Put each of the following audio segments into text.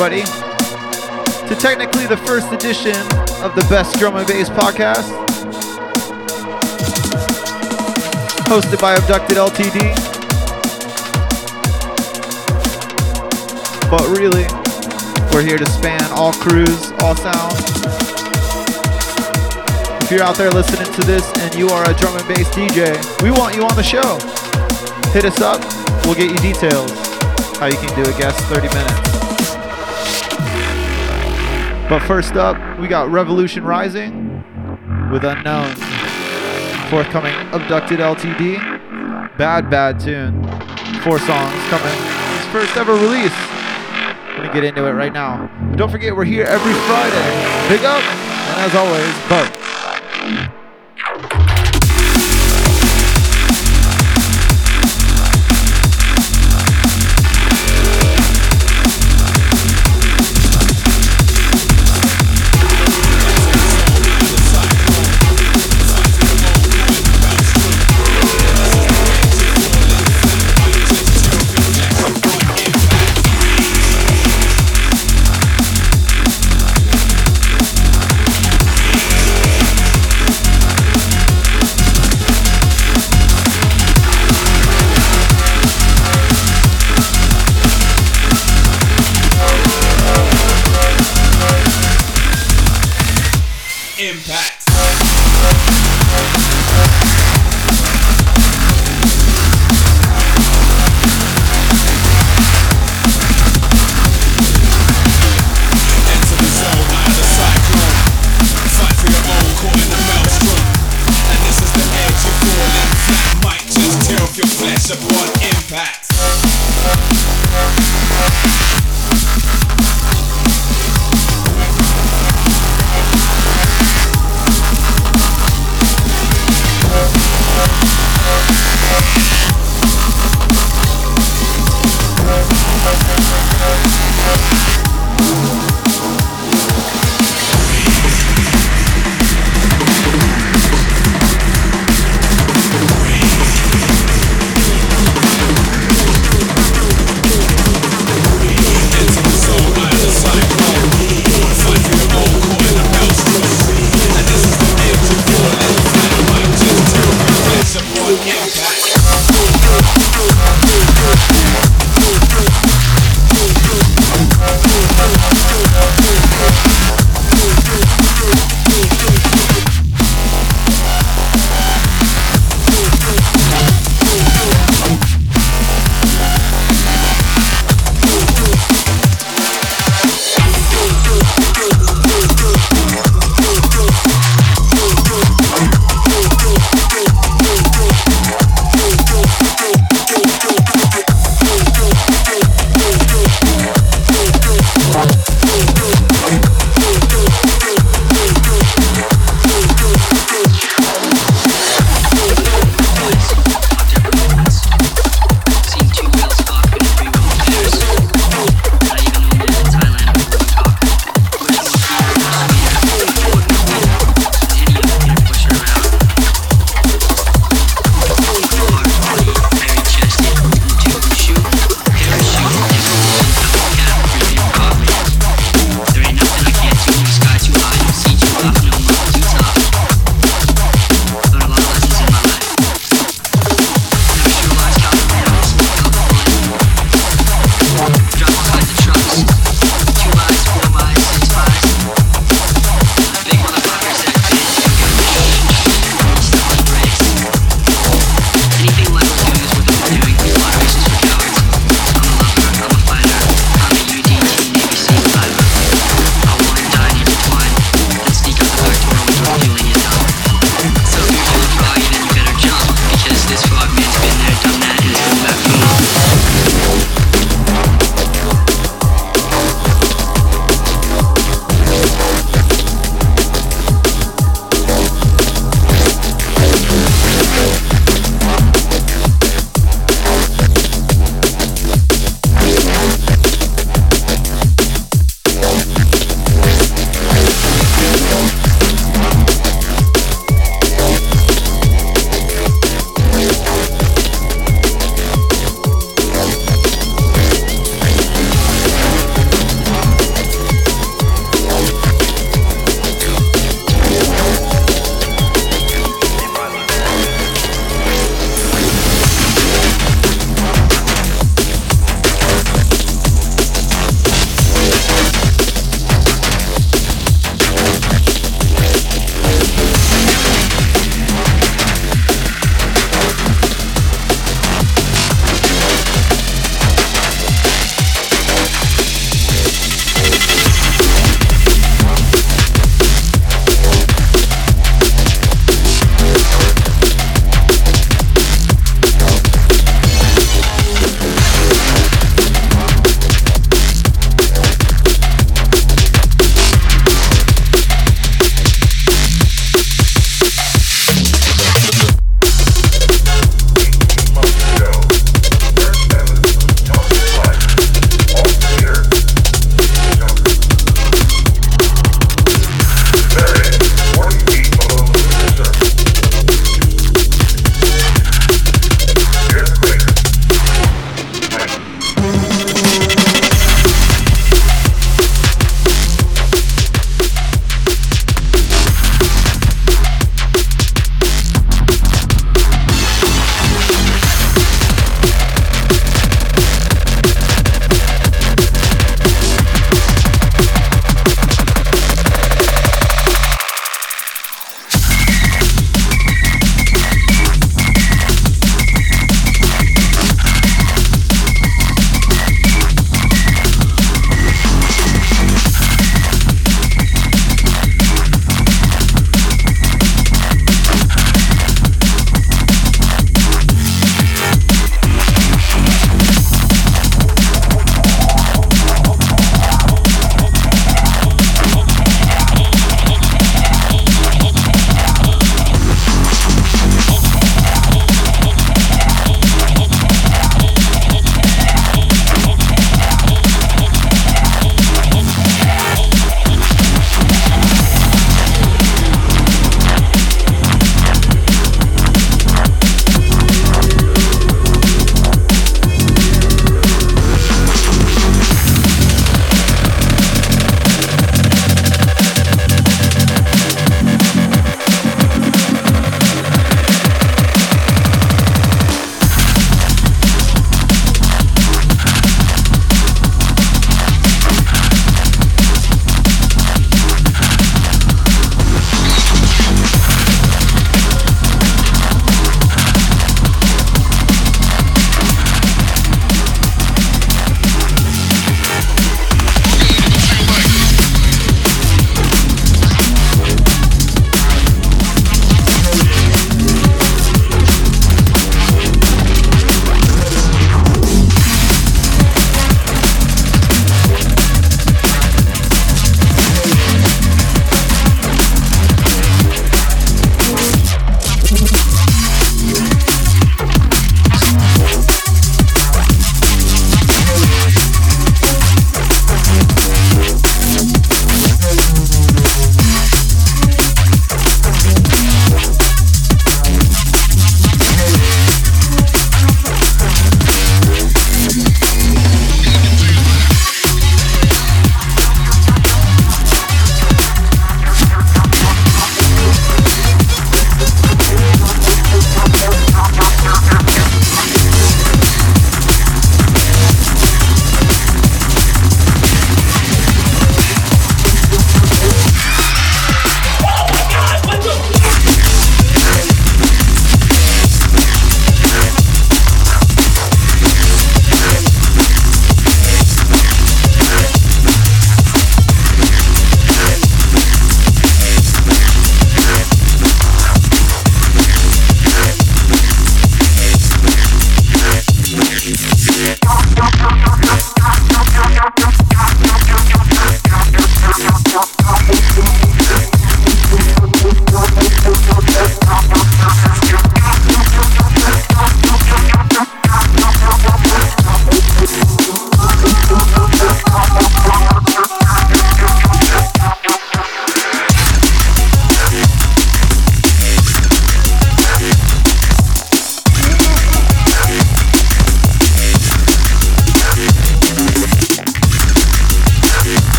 everybody, to technically the first edition of the Best Drum and Bass podcast, hosted by Abducted LTD. But really, we're here to span all crews, all sounds. If you're out there listening to this and you are a drum and bass DJ, we want you on the show. Hit us up, we'll get you details how you can do a guest 30 minutes. But first up, we got Revolution Rising with Unknown. Forthcoming Abducted LTD. Bad, bad tune. Four songs coming. His first ever release. Gonna get into it right now. But don't forget, we're here every Friday. Big up, and as always, vote. Your flesh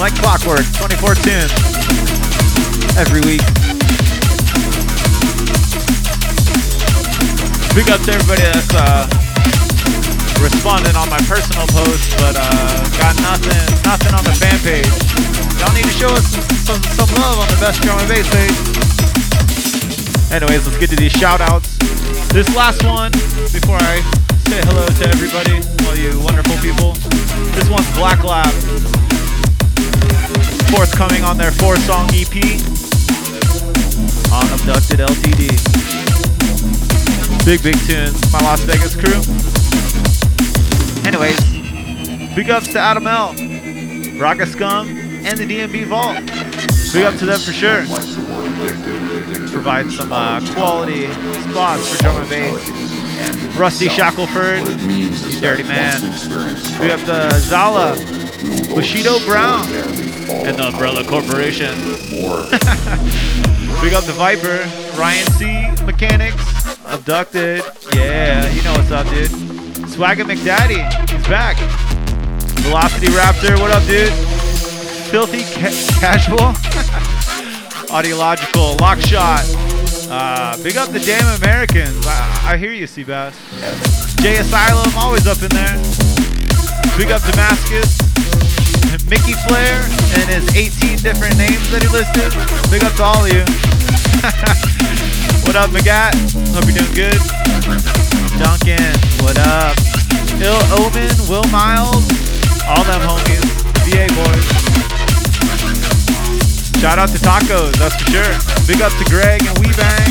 upon impact. best tunes every week. Big up to everybody that's uh, responding on my personal post, but uh, got nothing, nothing on the fan page. Y'all need to show us some, some, some love on the best drum and bass page. Anyways, let's get to these shout outs. This last one, before I say hello to everybody, all you wonderful people. This one's Blacklab. Forthcoming on their four song EP on Abducted LTD. Big, big tunes. My Las Vegas crew. Anyways, big ups to Adam L, Rocket Scum, and the DMB Vault. Big up to them for sure. Provide some uh, quality spots for drum and bass. Rusty Shackelford, dirty man. Big up to Zala, Bushido Brown, and the Umbrella Corporation. Big up the Viper, Ryan C, Mechanics, Abducted. Yeah, you know what's up, dude. Swagger McDaddy, he's back. Velocity Raptor, what up, dude? Filthy ca- Casual, Audiological, Lockshot. Uh, big up the damn Americans. I, I hear you, Seabass. J Asylum, always up in there. Big up Damascus. Mickey Flair and his 18 different names that he listed. Big up to all of you. what up, Magat? Hope you're doing good. Duncan, what up? Ill Omen, Will Miles, all them homies, VA boys. Shout out to Tacos, that's for sure. Big up to Greg and WeBang.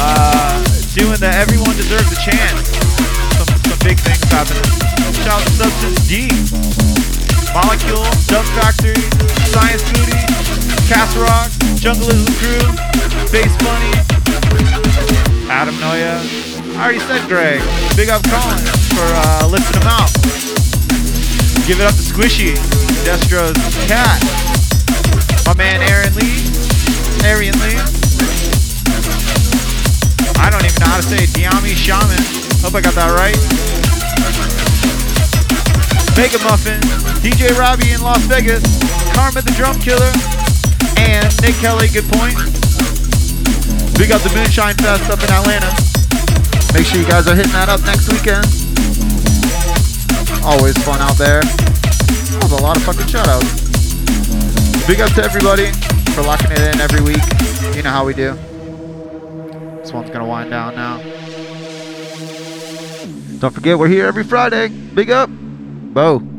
Uh, doing the Everyone Deserves a Chance. Some, some big things happening. Shout out to Substance D. Molecule, Dub Factory, Science Foodie, Cast Rock, Jungleism Crew, Bass Bunny, Adam Noya. I already said Greg. Big up Colin for uh, lifting him out. Give it up to Squishy, Destro's cat. My man Aaron Lee, Arian Lee. I don't even know how to say. Diami Shaman. Hope I got that right. Mega Muffin, DJ Robbie in Las Vegas, Karma the Drum Killer, and Nick Kelly, good point. Big up the Moonshine Fest up in Atlanta. Make sure you guys are hitting that up next weekend. Always fun out there. That was a lot of fucking shoutouts. Big up to everybody for locking it in every week. You know how we do. This one's gonna wind down now. Don't forget, we're here every Friday. Big up. Bo.